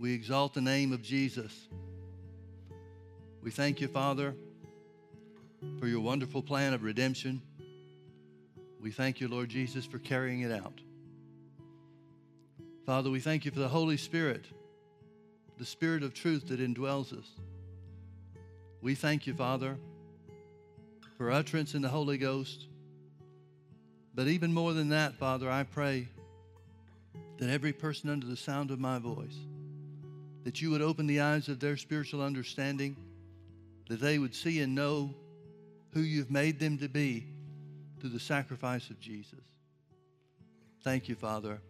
We exalt the name of Jesus. We thank you, Father, for your wonderful plan of redemption. We thank you, Lord Jesus, for carrying it out. Father, we thank you for the Holy Spirit, the Spirit of truth that indwells us. We thank you, Father, for utterance in the Holy Ghost. But even more than that, Father, I pray that every person under the sound of my voice, that you would open the eyes of their spiritual understanding, that they would see and know who you've made them to be through the sacrifice of Jesus. Thank you, Father,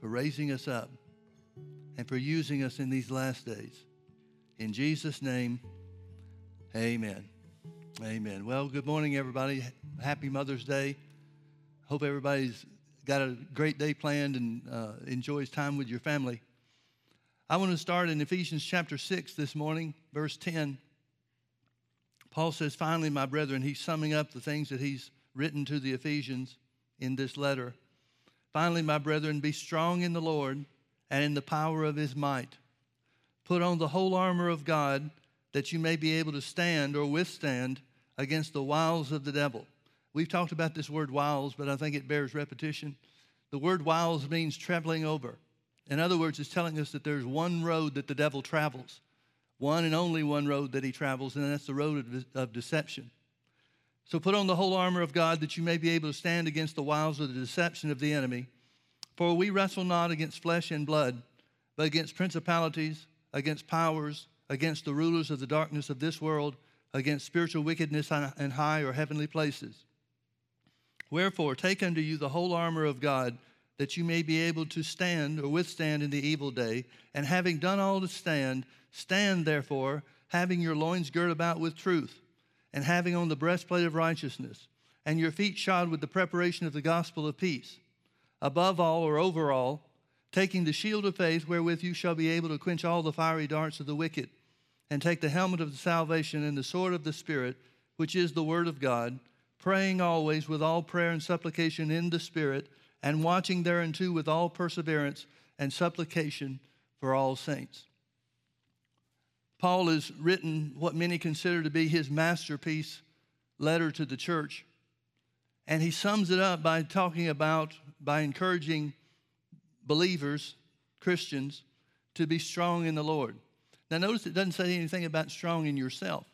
for raising us up and for using us in these last days. In Jesus' name, amen. Amen. Well, good morning, everybody. Happy Mother's Day. Hope everybody's got a great day planned and uh, enjoys time with your family. I want to start in Ephesians chapter 6 this morning, verse 10. Paul says, Finally, my brethren, he's summing up the things that he's written to the Ephesians in this letter. Finally, my brethren, be strong in the Lord and in the power of his might. Put on the whole armor of God that you may be able to stand or withstand against the wiles of the devil. We've talked about this word wiles, but I think it bears repetition. The word wiles means traveling over. In other words, it's telling us that there's one road that the devil travels one and only one road that he travels, and that's the road of, of deception. So put on the whole armor of God that you may be able to stand against the wiles of the deception of the enemy. For we wrestle not against flesh and blood, but against principalities, against powers, against the rulers of the darkness of this world, against spiritual wickedness in high or heavenly places. Wherefore, take unto you the whole armor of God, that you may be able to stand or withstand in the evil day, and having done all to stand, Stand therefore, having your loins girt about with truth, and having on the breastplate of righteousness, and your feet shod with the preparation of the gospel of peace. Above all, or over all, taking the shield of faith wherewith you shall be able to quench all the fiery darts of the wicked, and take the helmet of the salvation and the sword of the Spirit, which is the word of God, praying always with all prayer and supplication in the Spirit, and watching thereunto with all perseverance and supplication for all saints. Paul has written what many consider to be his masterpiece letter to the church. And he sums it up by talking about, by encouraging believers, Christians, to be strong in the Lord. Now, notice it doesn't say anything about strong in yourself.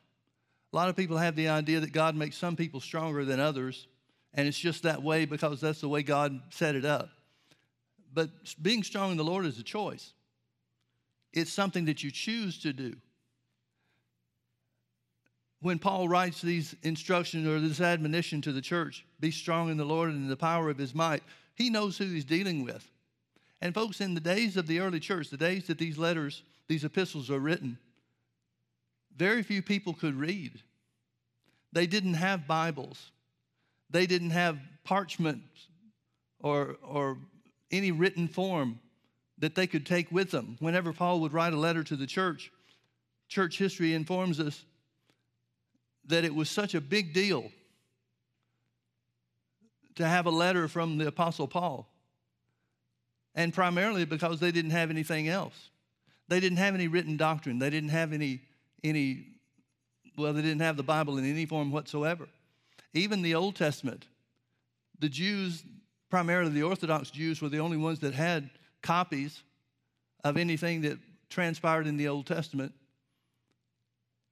A lot of people have the idea that God makes some people stronger than others, and it's just that way because that's the way God set it up. But being strong in the Lord is a choice, it's something that you choose to do when Paul writes these instructions or this admonition to the church, be strong in the Lord and in the power of his might, he knows who he's dealing with. And folks, in the days of the early church, the days that these letters, these epistles are written, very few people could read. They didn't have Bibles. They didn't have parchment or, or any written form that they could take with them. Whenever Paul would write a letter to the church, church history informs us that it was such a big deal to have a letter from the Apostle Paul. And primarily because they didn't have anything else. They didn't have any written doctrine. They didn't have any, any well, they didn't have the Bible in any form whatsoever. Even the Old Testament, the Jews, primarily the Orthodox Jews, were the only ones that had copies of anything that transpired in the Old Testament.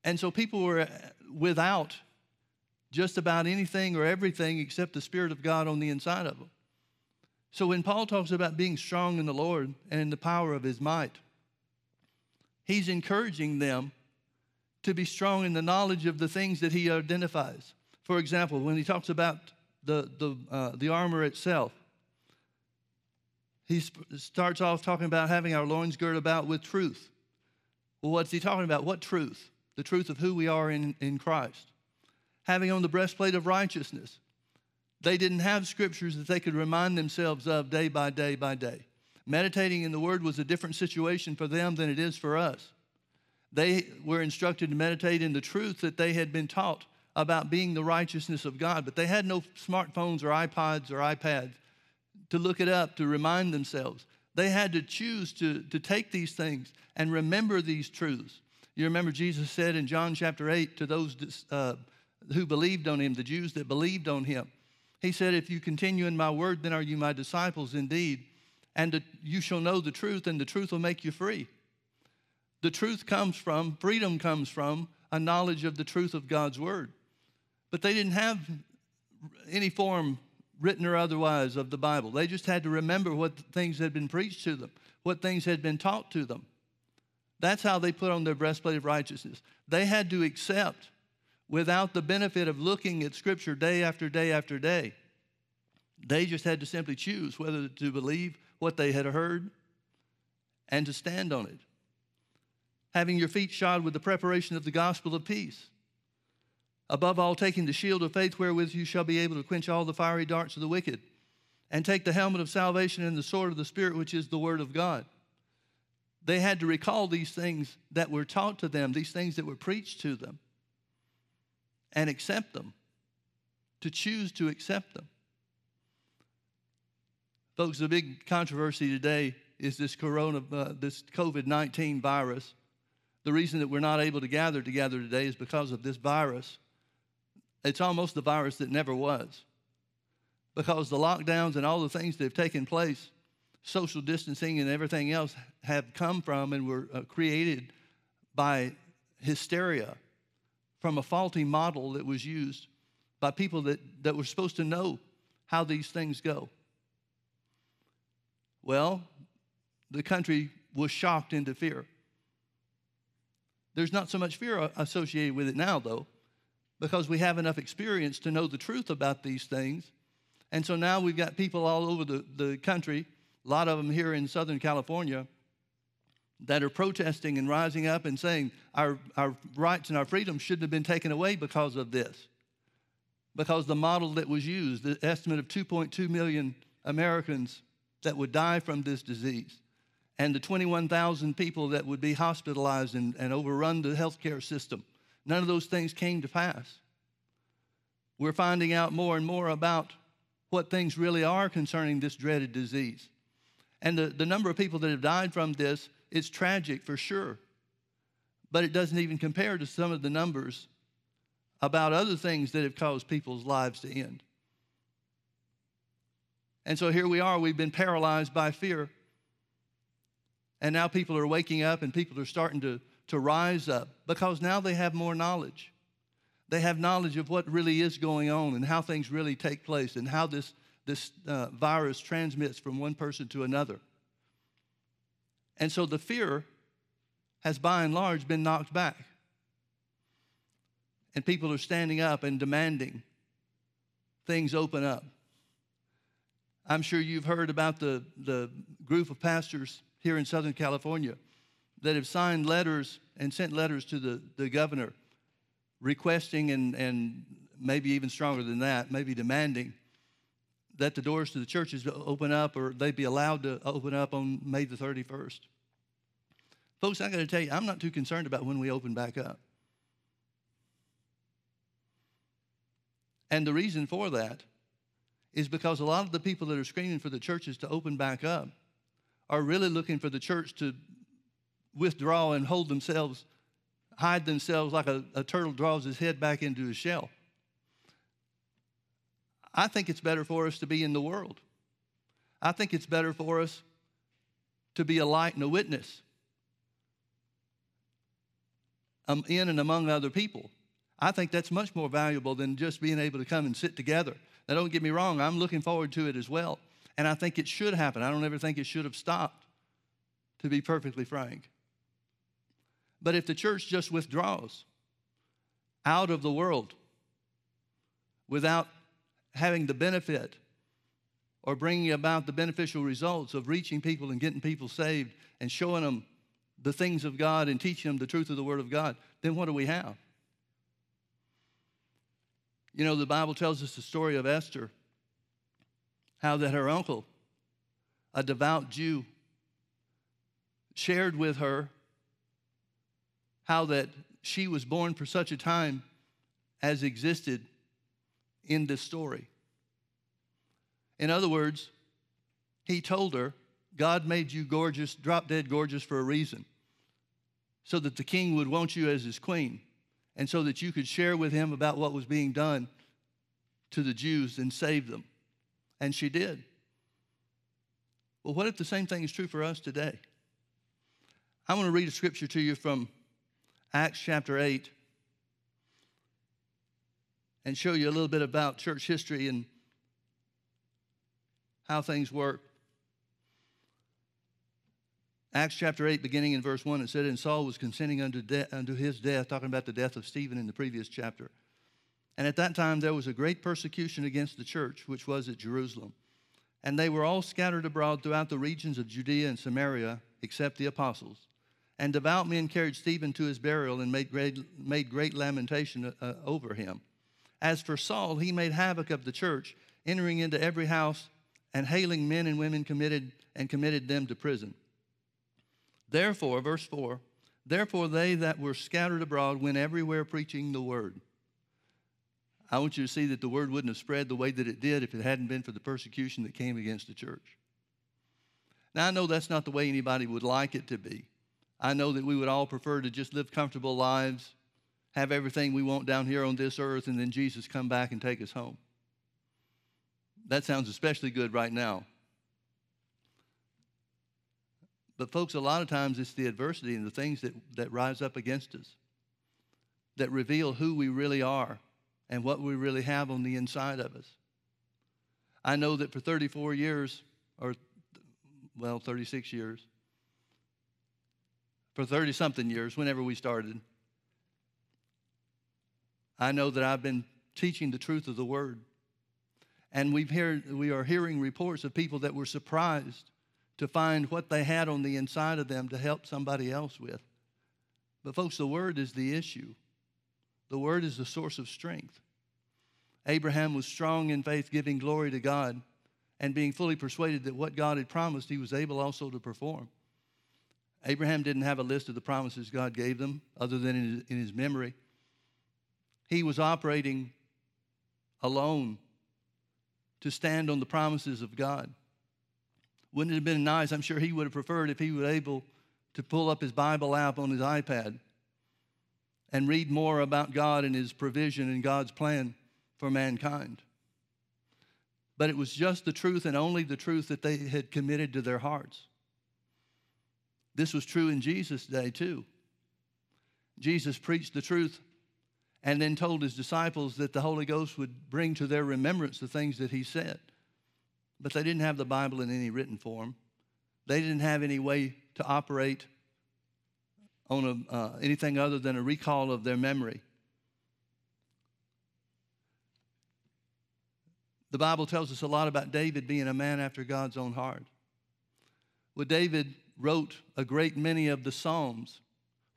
And so people were without just about anything or everything except the Spirit of God on the inside of them. So when Paul talks about being strong in the Lord and in the power of his might, he's encouraging them to be strong in the knowledge of the things that he identifies. For example, when he talks about the, the, uh, the armor itself, he sp- starts off talking about having our loins girt about with truth. Well, what's he talking about? What truth? the truth of who we are in, in Christ. Having on the breastplate of righteousness. They didn't have scriptures that they could remind themselves of day by day by day. Meditating in the Word was a different situation for them than it is for us. They were instructed to meditate in the truth that they had been taught about being the righteousness of God, but they had no smartphones or iPods or iPads to look it up to remind themselves. They had to choose to, to take these things and remember these truths. You remember Jesus said in John chapter 8 to those uh, who believed on him, the Jews that believed on him, He said, If you continue in my word, then are you my disciples indeed. And you shall know the truth, and the truth will make you free. The truth comes from, freedom comes from a knowledge of the truth of God's word. But they didn't have any form written or otherwise, of the Bible. They just had to remember what things had been preached to them, what things had been taught to them. That's how they put on their breastplate of righteousness. They had to accept without the benefit of looking at Scripture day after day after day. They just had to simply choose whether to believe what they had heard and to stand on it. Having your feet shod with the preparation of the gospel of peace Above all, taking the shield of faith wherewith you shall be able to quench all the fiery darts of the wicked, and take the helmet of salvation and the sword of the Spirit, which is the word of God. They had to recall these things that were taught to them, these things that were preached to them, and accept them, to choose to accept them. Folks, the big controversy today is this corona, uh, this COVID 19 virus. The reason that we're not able to gather together today is because of this virus. It's almost the virus that never was. Because the lockdowns and all the things that have taken place, social distancing and everything else have come from and were uh, created by hysteria from a faulty model that was used by people that, that were supposed to know how these things go. Well, the country was shocked into fear. There's not so much fear associated with it now, though because we have enough experience to know the truth about these things. And so now we've got people all over the, the country, a lot of them here in Southern California, that are protesting and rising up and saying our, our rights and our freedoms shouldn't have been taken away because of this. Because the model that was used, the estimate of 2.2 million Americans that would die from this disease, and the 21,000 people that would be hospitalized and, and overrun the healthcare system None of those things came to pass. We're finding out more and more about what things really are concerning this dreaded disease. And the, the number of people that have died from this is tragic for sure. But it doesn't even compare to some of the numbers about other things that have caused people's lives to end. And so here we are, we've been paralyzed by fear. And now people are waking up and people are starting to to rise up because now they have more knowledge. They have knowledge of what really is going on and how things really take place and how this, this uh, virus transmits from one person to another. And so the fear has by and large been knocked back. And people are standing up and demanding things open up. I'm sure you've heard about the, the group of pastors here in Southern California that have signed letters and sent letters to the, the governor requesting and, and maybe even stronger than that, maybe demanding that the doors to the churches open up or they be allowed to open up on May the 31st. Folks, I got to tell you, I'm not too concerned about when we open back up. And the reason for that is because a lot of the people that are screaming for the churches to open back up are really looking for the church to withdraw and hold themselves, hide themselves like a, a turtle draws his head back into his shell. I think it's better for us to be in the world. I think it's better for us to be a light and a witness um, in and among other people. I think that's much more valuable than just being able to come and sit together. Now, don't get me wrong, I'm looking forward to it as well. And I think it should happen. I don't ever think it should have stopped, to be perfectly frank. But if the church just withdraws out of the world without having the benefit or bringing about the beneficial results of reaching people and getting people saved and showing them the things of God and teaching them the truth of the Word of God, then what do we have? You know, the Bible tells us the story of Esther, how that her uncle, a devout Jew, shared with her how that she was born for such a time as existed in this story. In other words, he told her God made you gorgeous, drop dead gorgeous for a reason, so that the king would want you as his queen, and so that you could share with him about what was being done to the Jews and save them. And she did. Well, what if the same thing is true for us today? I want to read a scripture to you from Acts chapter 8 and show you a little bit about church history and how things work. Acts chapter 8, beginning in verse 1, it said, And Saul was consenting unto, de- unto his death, talking about the death of Stephen in the previous chapter. And at that time there was a great persecution against the church, which was at Jerusalem. And they were all scattered abroad throughout the regions of Judea and Samaria, except the apostles. And devout men carried Stephen to his burial and made great, made great lamentation uh, over him. As for Saul, he made havoc of the church, entering into every house and hailing men and women committed and committed them to prison. Therefore, verse 4 Therefore, they that were scattered abroad went everywhere preaching the word. I want you to see that the word wouldn't have spread the way that it did if it hadn't been for the persecution that came against the church. Now, I know that's not the way anybody would like it to be. I know that we would all prefer to just live comfortable lives, have everything we want down here on this earth, and then Jesus come back and take us home. That sounds especially good right now. But, folks, a lot of times it's the adversity and the things that, that rise up against us that reveal who we really are and what we really have on the inside of us. I know that for 34 years, or well, 36 years, for 30 something years, whenever we started, I know that I've been teaching the truth of the word. And we've heard, we are hearing reports of people that were surprised to find what they had on the inside of them to help somebody else with. But, folks, the Word is the issue. The Word is the source of strength. Abraham was strong in faith, giving glory to God and being fully persuaded that what God had promised, he was able also to perform. Abraham didn't have a list of the promises God gave them other than in his, in his memory. He was operating alone to stand on the promises of God. Wouldn't it have been nice? I'm sure he would have preferred if he were able to pull up his Bible app on his iPad and read more about God and his provision and God's plan for mankind. But it was just the truth and only the truth that they had committed to their hearts. This was true in Jesus' day, too. Jesus preached the truth and then told his disciples that the Holy Ghost would bring to their remembrance the things that he said but they didn't have the Bible in any written form. They didn't have any way to operate on a, uh, anything other than a recall of their memory. The Bible tells us a lot about David being a man after God's own heart. Well, David wrote a great many of the Psalms.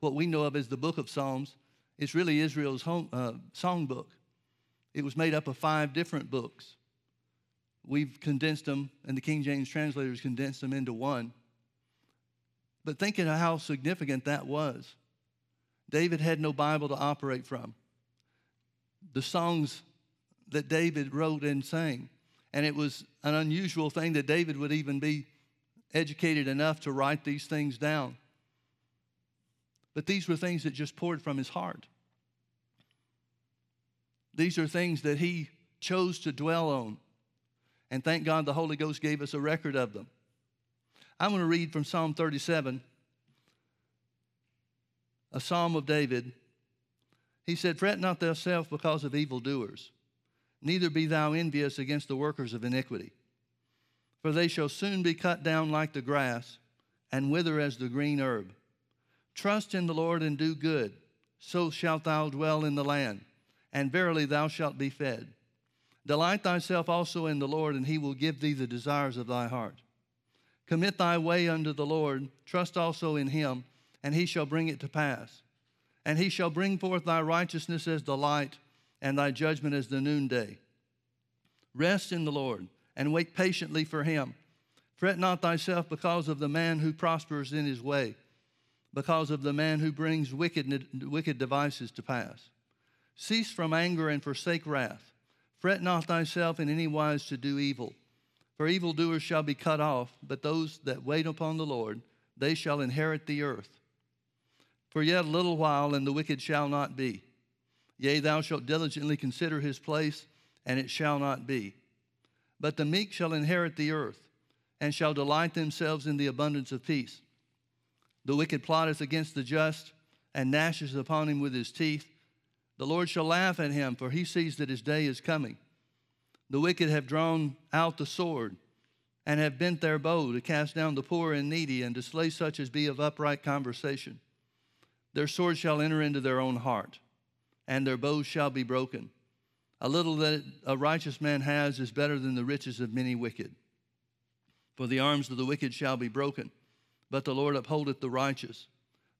What we know of as the book of Psalms, it's really Israel's home, uh, songbook. It was made up of five different books. We've condensed them, and the King James translators condensed them into one. But thinking of how significant that was, David had no Bible to operate from. The songs that David wrote and sang, and it was an unusual thing that David would even be educated enough to write these things down. But these were things that just poured from his heart. These are things that he chose to dwell on. And thank God the Holy Ghost gave us a record of them. I'm going to read from Psalm 37, a psalm of David. He said, Fret not thyself because of evildoers, neither be thou envious against the workers of iniquity. For they shall soon be cut down like the grass, and wither as the green herb. Trust in the Lord and do good, so shalt thou dwell in the land, and verily thou shalt be fed. Delight thyself also in the Lord, and he will give thee the desires of thy heart. Commit thy way unto the Lord, trust also in him, and he shall bring it to pass. And he shall bring forth thy righteousness as the light, and thy judgment as the noonday. Rest in the Lord, and wait patiently for him. Fret not thyself because of the man who prospers in his way, because of the man who brings wicked, wicked devices to pass. Cease from anger and forsake wrath. Fret not thyself in any wise to do evil, For evildoers shall be cut off, but those that wait upon the Lord, they shall inherit the earth. For yet a little while, and the wicked shall not be. Yea, thou shalt diligently consider his place, and it shall not be. But the meek shall inherit the earth, and shall delight themselves in the abundance of peace. The wicked plotteth against the just, and gnasheth upon him with his teeth. The Lord shall laugh at him, for he sees that his day is coming. The wicked have drawn out the sword, and have bent their bow to cast down the poor and needy, and to slay such as be of upright conversation. Their sword shall enter into their own heart, and their bows shall be broken. A little that a righteous man has is better than the riches of many wicked. For the arms of the wicked shall be broken, but the Lord upholdeth the righteous.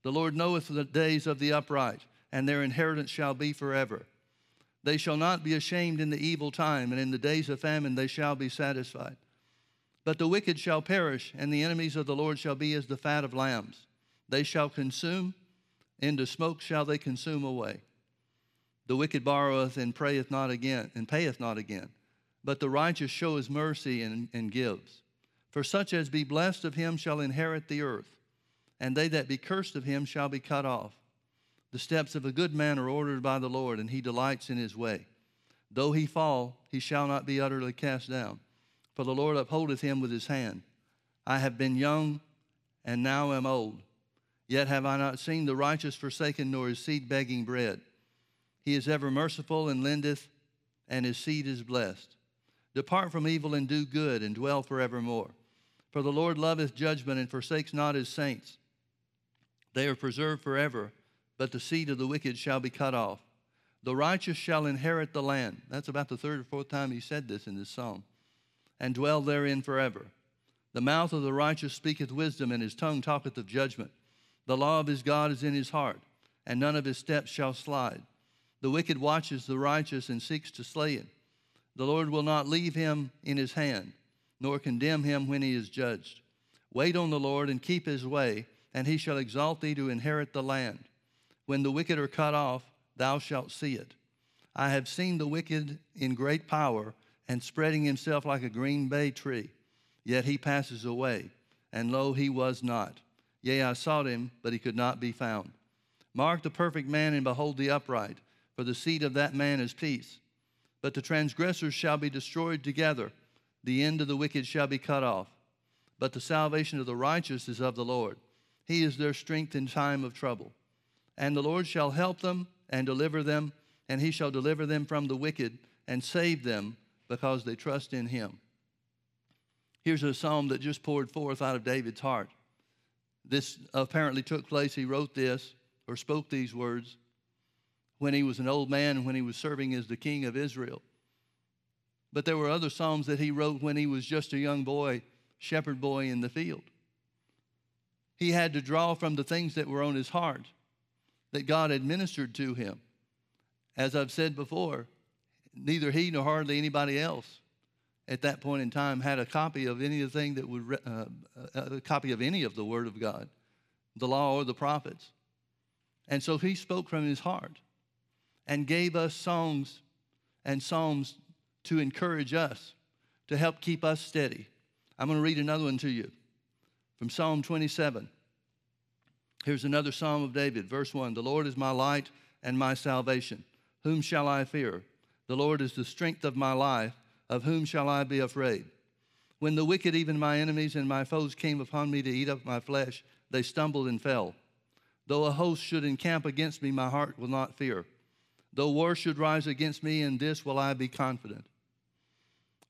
The Lord knoweth the days of the upright, and their inheritance shall be forever. They shall not be ashamed in the evil time, and in the days of famine they shall be satisfied. But the wicked shall perish, and the enemies of the Lord shall be as the fat of lambs. They shall consume, into smoke shall they consume away. The wicked borroweth and prayeth not again, and payeth not again. But the righteous showeth mercy and, and gives. For such as be blessed of him shall inherit the earth, and they that be cursed of him shall be cut off. The steps of a good man are ordered by the Lord, and he delights in his way. Though he fall, he shall not be utterly cast down, for the Lord upholdeth him with his hand. I have been young, and now am old. Yet have I not seen the righteous forsaken, nor his seed begging bread. He is ever merciful and lendeth, and his seed is blessed. Depart from evil and do good, and dwell forevermore. For the Lord loveth judgment and forsakes not his saints. They are preserved forever, but the seed of the wicked shall be cut off. The righteous shall inherit the land. That's about the third or fourth time he said this in this psalm. And dwell therein forever. The mouth of the righteous speaketh wisdom, and his tongue talketh of judgment. The law of his God is in his heart, and none of his steps shall slide. The wicked watches the righteous and seeks to slay him. The Lord will not leave him in his hand, nor condemn him when he is judged. Wait on the Lord and keep his way, and he shall exalt thee to inherit the land. When the wicked are cut off, thou shalt see it. I have seen the wicked in great power and spreading himself like a green bay tree. Yet he passes away, and lo, he was not. Yea, I sought him, but he could not be found. Mark the perfect man and behold the upright for the seed of that man is peace. But the transgressors shall be destroyed together, the end of the wicked shall be cut off. But the salvation of the righteous is of the Lord. He is their strength in time of trouble. And the Lord shall help them and deliver them, and he shall deliver them from the wicked and save them because they trust in him. Here's a psalm that just poured forth out of David's heart. This apparently took place. He wrote this or spoke these words when he was an old man when he was serving as the king of Israel. But there were other psalms that he wrote when he was just a young boy, shepherd boy in the field. He had to draw from the things that were on his heart that God had ministered to him. As I've said before, neither he nor hardly anybody else at that point in time had a copy of anything that would, uh, a copy of any of the Word of God, the law or the prophets. And so he spoke from his heart and gave us songs and psalms to encourage us, to help keep us steady. I'm going to read another one to you from Psalm 27. Here's another Psalm of David, verse 1 The Lord is my light and my salvation. Whom shall I fear? The Lord is the strength of my life. Of whom shall I be afraid? When the wicked, even my enemies and my foes, came upon me to eat up my flesh, they stumbled and fell. Though a host should encamp against me, my heart will not fear. Though war should rise against me, in this will I be confident.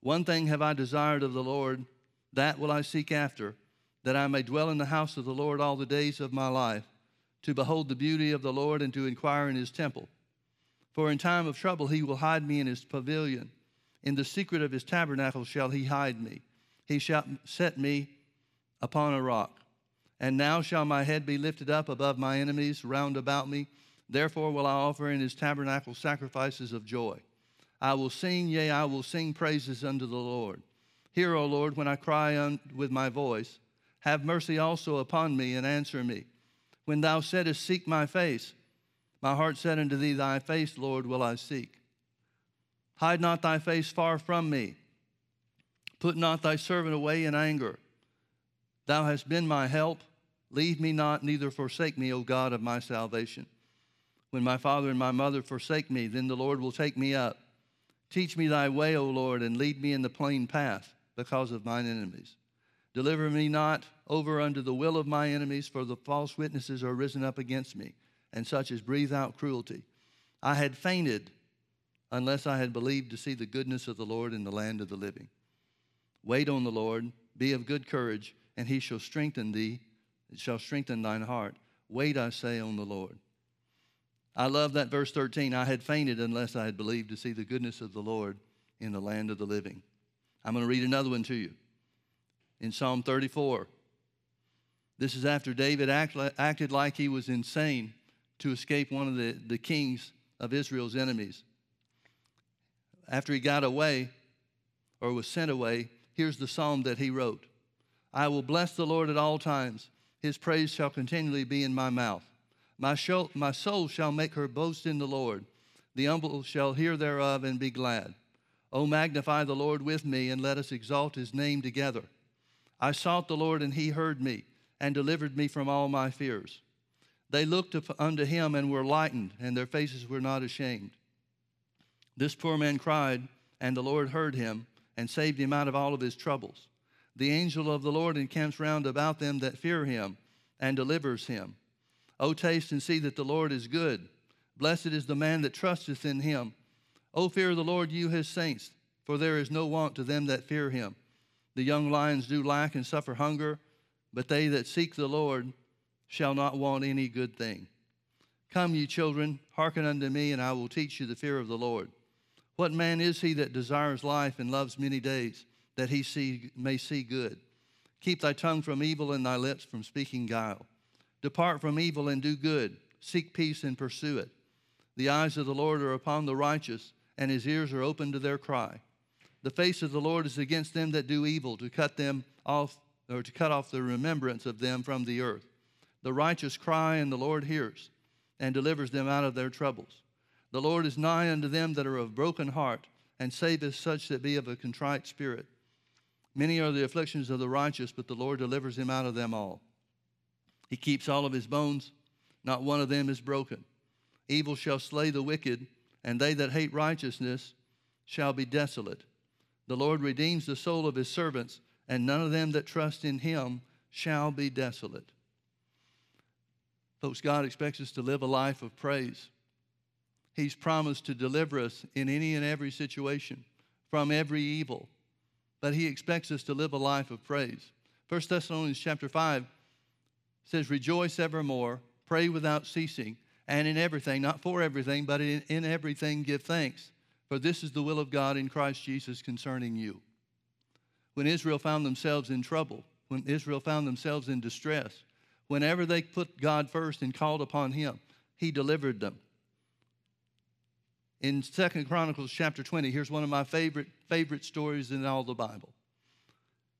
One thing have I desired of the Lord, that will I seek after, that I may dwell in the house of the Lord all the days of my life, to behold the beauty of the Lord and to inquire in his temple. For in time of trouble he will hide me in his pavilion. In the secret of his tabernacle shall he hide me. He shall set me upon a rock. And now shall my head be lifted up above my enemies round about me. Therefore will I offer in his tabernacle sacrifices of joy. I will sing, yea, I will sing praises unto the Lord. Hear, O Lord, when I cry un- with my voice. Have mercy also upon me and answer me. When thou saidst, Seek my face, my heart said unto thee, Thy face, Lord, will I seek. Hide not thy face far from me. Put not thy servant away in anger. Thou hast been my help. Leave me not, neither forsake me, O God of my salvation. When my father and my mother forsake me, then the Lord will take me up. Teach me thy way, O Lord, and lead me in the plain path because of mine enemies. Deliver me not over unto the will of my enemies, for the false witnesses are risen up against me, and such as breathe out cruelty. I had fainted unless I had believed to see the goodness of the Lord in the land of the living. Wait on the Lord, be of good courage, and he shall strengthen thee, shall strengthen thine heart. Wait, I say, on the Lord. I love that verse 13. I had fainted unless I had believed to see the goodness of the Lord in the land of the living. I'm going to read another one to you. In Psalm 34, this is after David act, acted like he was insane to escape one of the, the kings of Israel's enemies. After he got away or was sent away, here's the psalm that he wrote I will bless the Lord at all times, his praise shall continually be in my mouth. My, show, my soul shall make her boast in the Lord. The humble shall hear thereof and be glad. O magnify the Lord with me, and let us exalt his name together. I sought the Lord, and he heard me, and delivered me from all my fears. They looked unto him and were lightened, and their faces were not ashamed. This poor man cried, and the Lord heard him, and saved him out of all of his troubles. The angel of the Lord encamps round about them that fear him, and delivers him. O taste and see that the Lord is good. Blessed is the man that trusteth in him. O fear the Lord, you his saints, for there is no want to them that fear him. The young lions do lack and suffer hunger, but they that seek the Lord shall not want any good thing. Come, ye children, hearken unto me, and I will teach you the fear of the Lord. What man is he that desires life and loves many days, that he see, may see good? Keep thy tongue from evil and thy lips from speaking guile. Depart from evil and do good. Seek peace and pursue it. The eyes of the Lord are upon the righteous, and his ears are open to their cry. The face of the Lord is against them that do evil, to cut them off, or to cut off the remembrance of them from the earth. The righteous cry, and the Lord hears, and delivers them out of their troubles. The Lord is nigh unto them that are of broken heart, and saveth such that be of a contrite spirit. Many are the afflictions of the righteous, but the Lord delivers him out of them all. He keeps all of his bones, not one of them is broken. Evil shall slay the wicked, and they that hate righteousness shall be desolate. The Lord redeems the soul of his servants, and none of them that trust in him shall be desolate. Folks, God expects us to live a life of praise. He's promised to deliver us in any and every situation from every evil. But he expects us to live a life of praise. 1 Thessalonians chapter 5 says, Rejoice evermore, pray without ceasing, and in everything, not for everything, but in, in everything give thanks, for this is the will of God in Christ Jesus concerning you. When Israel found themselves in trouble, when Israel found themselves in distress, whenever they put God first and called upon Him, He delivered them. In Second Chronicles chapter 20, here's one of my favorite, favorite stories in all the Bible.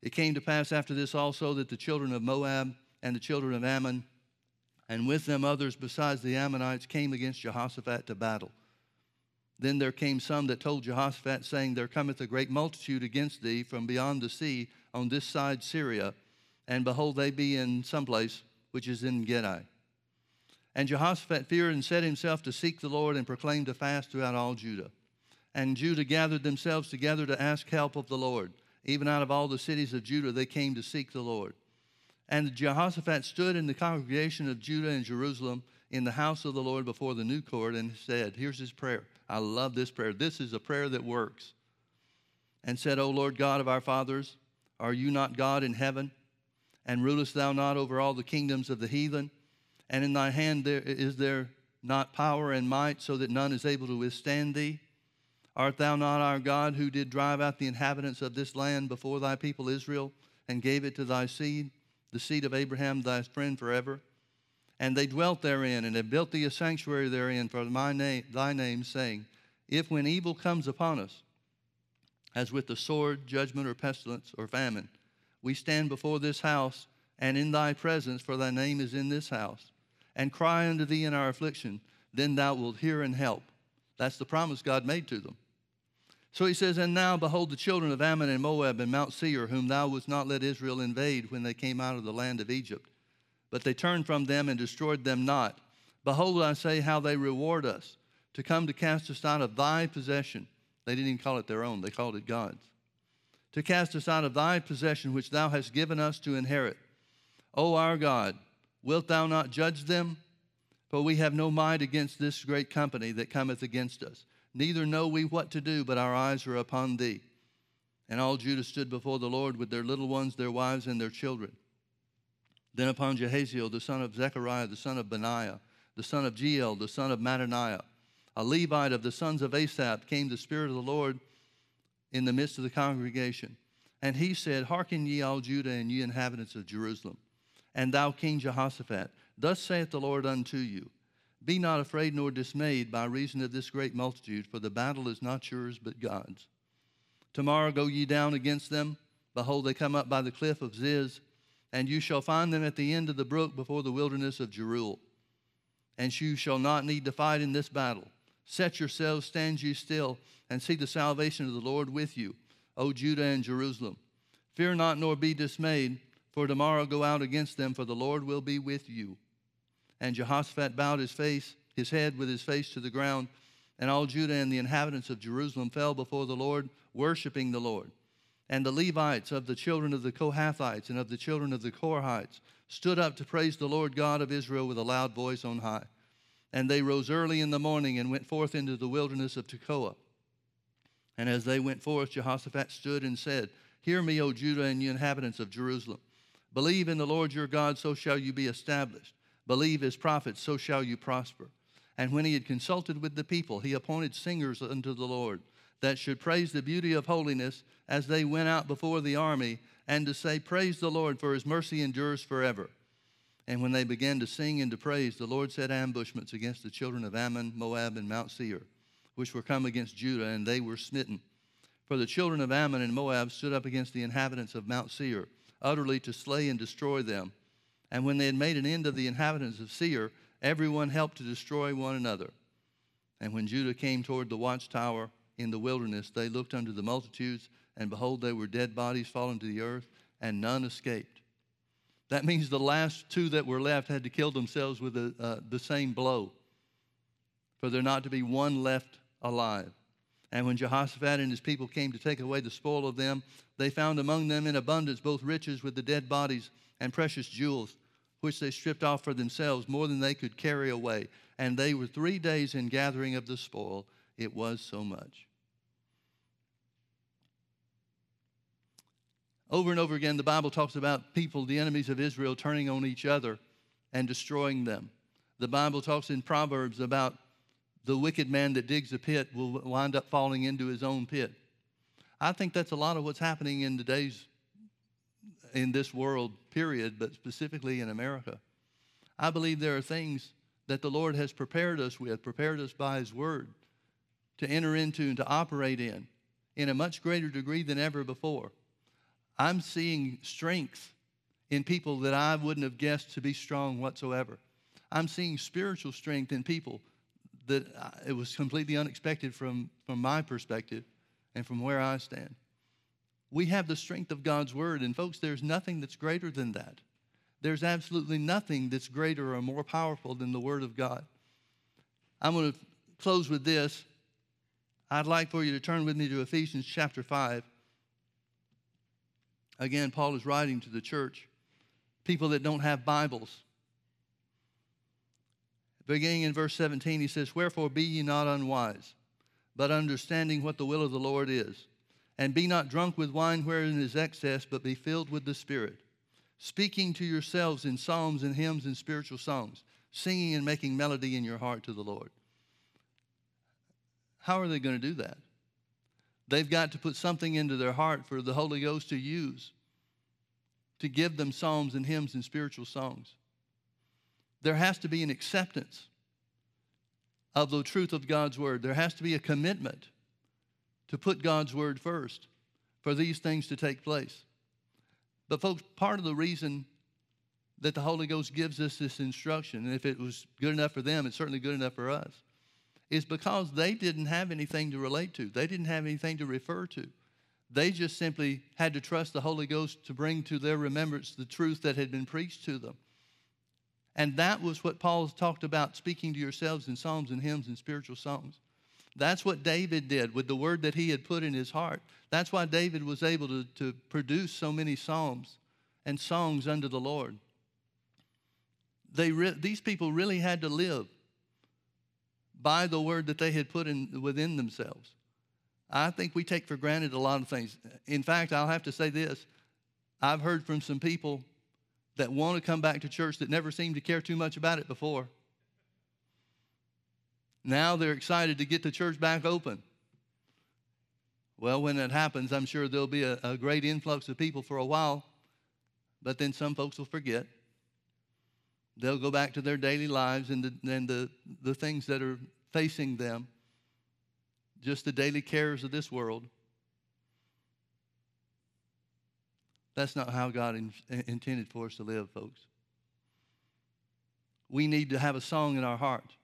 It came to pass after this also that the children of Moab and the children of Ammon, and with them others besides the Ammonites, came against Jehoshaphat to battle. Then there came some that told Jehoshaphat, saying, There cometh a great multitude against thee from beyond the sea on this side Syria, and behold, they be in some place which is Engedi. And Jehoshaphat feared and set himself to seek the Lord and proclaimed a fast throughout all Judah. And Judah gathered themselves together to ask help of the Lord. Even out of all the cities of Judah, they came to seek the Lord. And Jehoshaphat stood in the congregation of Judah and Jerusalem in the house of the Lord before the new court and said, Here's his prayer. I love this prayer. This is a prayer that works. And said, O Lord God of our fathers, are you not God in heaven? And rulest thou not over all the kingdoms of the heathen? And in thy hand there is there not power and might, so that none is able to withstand thee? Art thou not our God who did drive out the inhabitants of this land before thy people Israel and gave it to thy seed? The seed of Abraham, thy friend forever. And they dwelt therein, and have built thee a sanctuary therein for my name, thy name, saying, If when evil comes upon us, as with the sword, judgment, or pestilence, or famine, we stand before this house and in thy presence, for thy name is in this house, and cry unto thee in our affliction, then thou wilt hear and help. That's the promise God made to them. So he says, And now behold, the children of Ammon and Moab and Mount Seir, whom thou wouldst not let Israel invade when they came out of the land of Egypt. But they turned from them and destroyed them not. Behold, I say how they reward us to come to cast us out of thy possession. They didn't even call it their own, they called it God's. To cast us out of thy possession, which thou hast given us to inherit. O our God, wilt thou not judge them? For we have no might against this great company that cometh against us Neither know we what to do, but our eyes are upon thee. And all Judah stood before the Lord with their little ones, their wives, and their children. Then upon Jahaziel, the son of Zechariah, the son of Benaiah, the son of Jeiel, the son of Mattaniah, a Levite of the sons of Asaph, came the Spirit of the Lord in the midst of the congregation. And he said, Hearken ye all Judah and ye inhabitants of Jerusalem, and thou King Jehoshaphat, thus saith the Lord unto you, be not afraid nor dismayed by reason of this great multitude, for the battle is not yours but God's. Tomorrow go ye down against them. Behold, they come up by the cliff of Ziz, and you shall find them at the end of the brook before the wilderness of Jeruel. And you shall not need to fight in this battle. Set yourselves, stand ye still, and see the salvation of the Lord with you, O Judah and Jerusalem. Fear not nor be dismayed, for tomorrow go out against them, for the Lord will be with you. And Jehoshaphat bowed his face, his head with his face to the ground, and all Judah and the inhabitants of Jerusalem fell before the Lord, worshiping the Lord. And the Levites of the children of the Kohathites and of the children of the Korahites stood up to praise the Lord God of Israel with a loud voice on high. And they rose early in the morning and went forth into the wilderness of Tekoa. And as they went forth, Jehoshaphat stood and said, Hear me, O Judah and you inhabitants of Jerusalem. Believe in the Lord your God, so shall you be established. Believe his prophets, so shall you prosper. And when he had consulted with the people, he appointed singers unto the Lord that should praise the beauty of holiness as they went out before the army, and to say, Praise the Lord, for his mercy endures forever. And when they began to sing and to praise, the Lord set ambushments against the children of Ammon, Moab, and Mount Seir, which were come against Judah, and they were smitten. For the children of Ammon and Moab stood up against the inhabitants of Mount Seir, utterly to slay and destroy them. And when they had made an end of the inhabitants of Seir, everyone helped to destroy one another. And when Judah came toward the watchtower in the wilderness, they looked unto the multitudes, and behold, they were dead bodies fallen to the earth, and none escaped. That means the last two that were left had to kill themselves with a, uh, the same blow, for there not to be one left alive. And when Jehoshaphat and his people came to take away the spoil of them, they found among them in abundance both riches with the dead bodies and precious jewels which they stripped off for themselves, more than they could carry away. And they were three days in gathering of the spoil. It was so much. Over and over again, the Bible talks about people, the enemies of Israel, turning on each other and destroying them. The Bible talks in Proverbs about the wicked man that digs a pit will wind up falling into his own pit. I think that's a lot of what's happening in today's in this world, period, but specifically in America. I believe there are things that the Lord has prepared us with, prepared us by His Word to enter into and to operate in, in a much greater degree than ever before. I'm seeing strength in people that I wouldn't have guessed to be strong whatsoever. I'm seeing spiritual strength in people that uh, it was completely unexpected from, from my perspective and from where I stand. We have the strength of God's word. And folks, there's nothing that's greater than that. There's absolutely nothing that's greater or more powerful than the word of God. I'm going to close with this. I'd like for you to turn with me to Ephesians chapter 5. Again, Paul is writing to the church, people that don't have Bibles. Beginning in verse 17, he says, Wherefore be ye not unwise, but understanding what the will of the Lord is and be not drunk with wine wherein is excess, but be filled with the Spirit, speaking to yourselves in psalms and hymns and spiritual songs, singing and making melody in your heart to the Lord. How are they going to do that? They've got to put something into their heart for the Holy Ghost to use to give them psalms and hymns and spiritual songs. There has to be an acceptance of the truth of God's word. There has to be a commitment to put God's word first for these things to take place. But, folks, part of the reason that the Holy Ghost gives us this instruction, and if it was good enough for them, it's certainly good enough for us, is because they didn't have anything to relate to, they didn't have anything to refer to. They just simply had to trust the Holy Ghost to bring to their remembrance the truth that had been preached to them. And that was what Paul talked about speaking to yourselves in psalms and hymns and spiritual songs. That's what David did with the word that he had put in his heart. That's why David was able to, to produce so many psalms and songs unto the Lord. They re- these people really had to live by the word that they had put in within themselves. I think we take for granted a lot of things. In fact, I'll have to say this I've heard from some people that want to come back to church that never seemed to care too much about it before. Now they're excited to get the church back open. Well, when that happens, I'm sure there'll be a, a great influx of people for a while, but then some folks will forget. They'll go back to their daily lives and the, and the, the things that are facing them, just the daily cares of this world. That's not how God in, intended for us to live, folks. We need to have a song in our heart.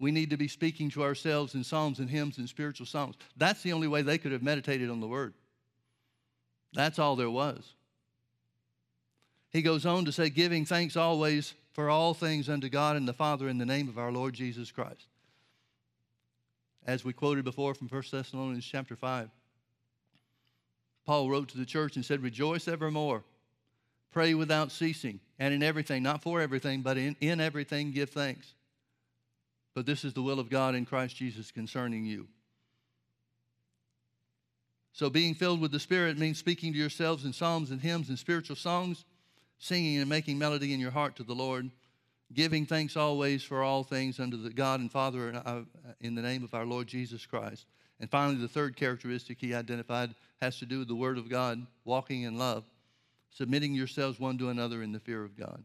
We need to be speaking to ourselves in psalms and hymns and spiritual songs. That's the only way they could have meditated on the word. That's all there was. He goes on to say, giving thanks always for all things unto God and the Father in the name of our Lord Jesus Christ. As we quoted before from 1 Thessalonians chapter 5. Paul wrote to the church and said, Rejoice evermore, pray without ceasing, and in everything, not for everything, but in, in everything give thanks. But this is the will of God in Christ Jesus concerning you. So, being filled with the Spirit means speaking to yourselves in psalms and hymns and spiritual songs, singing and making melody in your heart to the Lord, giving thanks always for all things unto the God and Father uh, in the name of our Lord Jesus Christ. And finally, the third characteristic he identified has to do with the Word of God, walking in love, submitting yourselves one to another in the fear of God.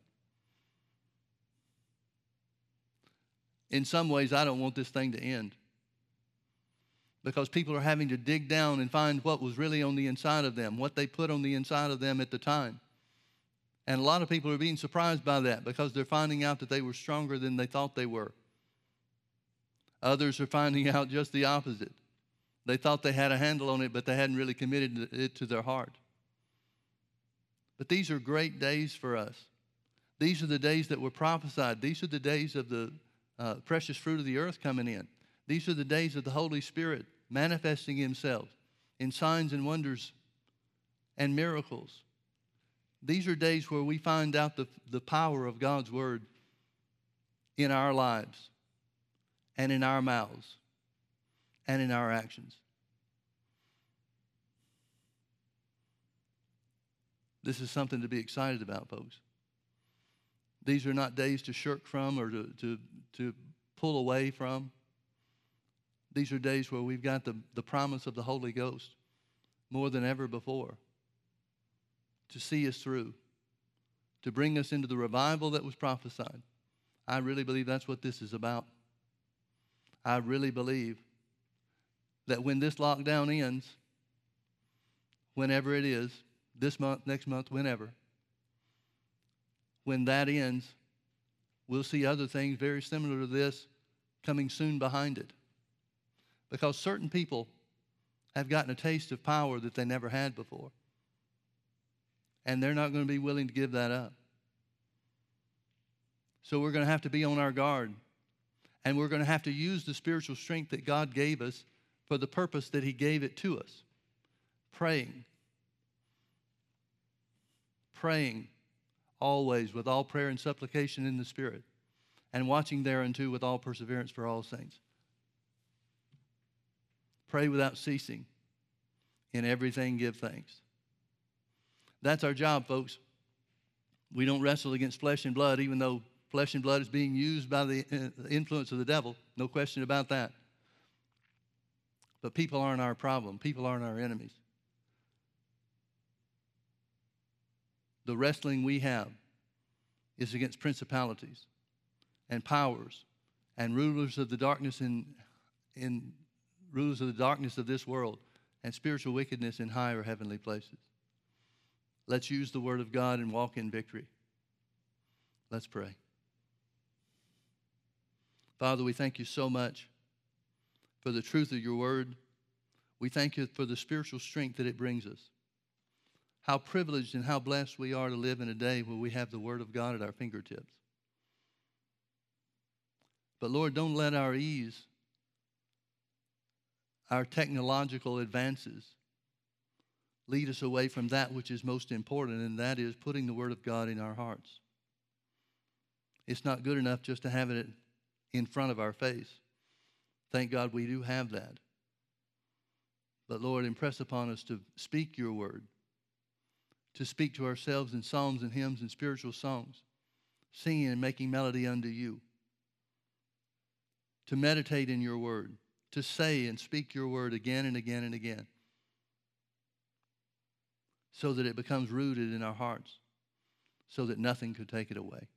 In some ways, I don't want this thing to end because people are having to dig down and find what was really on the inside of them, what they put on the inside of them at the time. And a lot of people are being surprised by that because they're finding out that they were stronger than they thought they were. Others are finding out just the opposite. They thought they had a handle on it, but they hadn't really committed it to their heart. But these are great days for us. These are the days that were prophesied. These are the days of the uh, precious fruit of the earth coming in. These are the days of the Holy Spirit manifesting Himself in signs and wonders and miracles. These are days where we find out the, the power of God's Word in our lives and in our mouths and in our actions. This is something to be excited about, folks. These are not days to shirk from or to, to, to pull away from. These are days where we've got the, the promise of the Holy Ghost more than ever before to see us through, to bring us into the revival that was prophesied. I really believe that's what this is about. I really believe that when this lockdown ends, whenever it is, this month, next month, whenever, when that ends, we'll see other things very similar to this coming soon behind it. Because certain people have gotten a taste of power that they never had before. And they're not going to be willing to give that up. So we're going to have to be on our guard. And we're going to have to use the spiritual strength that God gave us for the purpose that He gave it to us praying. Praying always with all prayer and supplication in the Spirit, and watching thereunto with all perseverance for all saints. Pray without ceasing. In everything, give thanks. That's our job, folks. We don't wrestle against flesh and blood, even though flesh and blood is being used by the uh, influence of the devil. No question about that. But people aren't our problem, people aren't our enemies. The wrestling we have is against principalities and powers and rulers of the darkness in, in rulers of the darkness of this world and spiritual wickedness in higher heavenly places. Let's use the word of God and walk in victory. Let's pray. Father, we thank you so much for the truth of your word. We thank you for the spiritual strength that it brings us. How privileged and how blessed we are to live in a day where we have the word of God at our fingertips. But Lord, don't let our ease, our technological advances, lead us away from that which is most important, and that is putting the Word of God in our hearts. It's not good enough just to have it in front of our face. Thank God we do have that. But Lord, impress upon us to speak your word, to speak to ourselves in psalms and hymns and spiritual songs, singing and making melody unto you, to meditate in your word, to say and speak your word again and again and again, so that it becomes rooted in our hearts, so that nothing could take it away.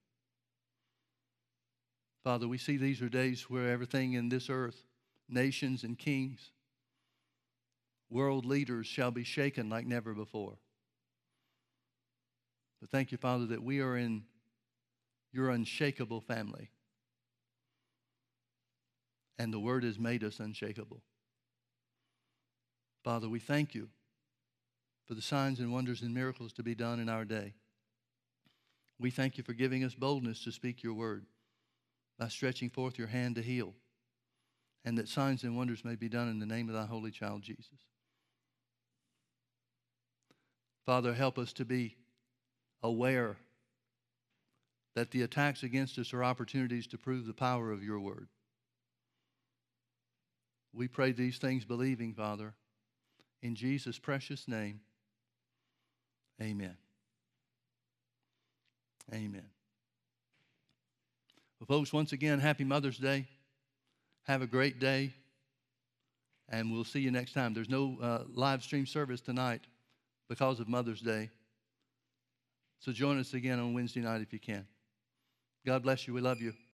Father, we see these are days where everything in this earth, nations and kings, world leaders shall be shaken like never before. But thank you, Father, that we are in your unshakable family. And the Word has made us unshakable. Father, we thank you for the signs and wonders and miracles to be done in our day. We thank you for giving us boldness to speak your word by stretching forth your hand to heal, and that signs and wonders may be done in the name of thy holy child Jesus. Father, help us to be aware that the attacks against us are opportunities to prove the power of your word. We pray these things believing, Father, in Jesus' precious name. Amen. Amen. Well, folks, once again, happy Mother's Day. Have a great day. And we'll see you next time. There's no uh, live stream service tonight because of Mother's Day. So join us again on Wednesday night if you can. God bless you. We love you.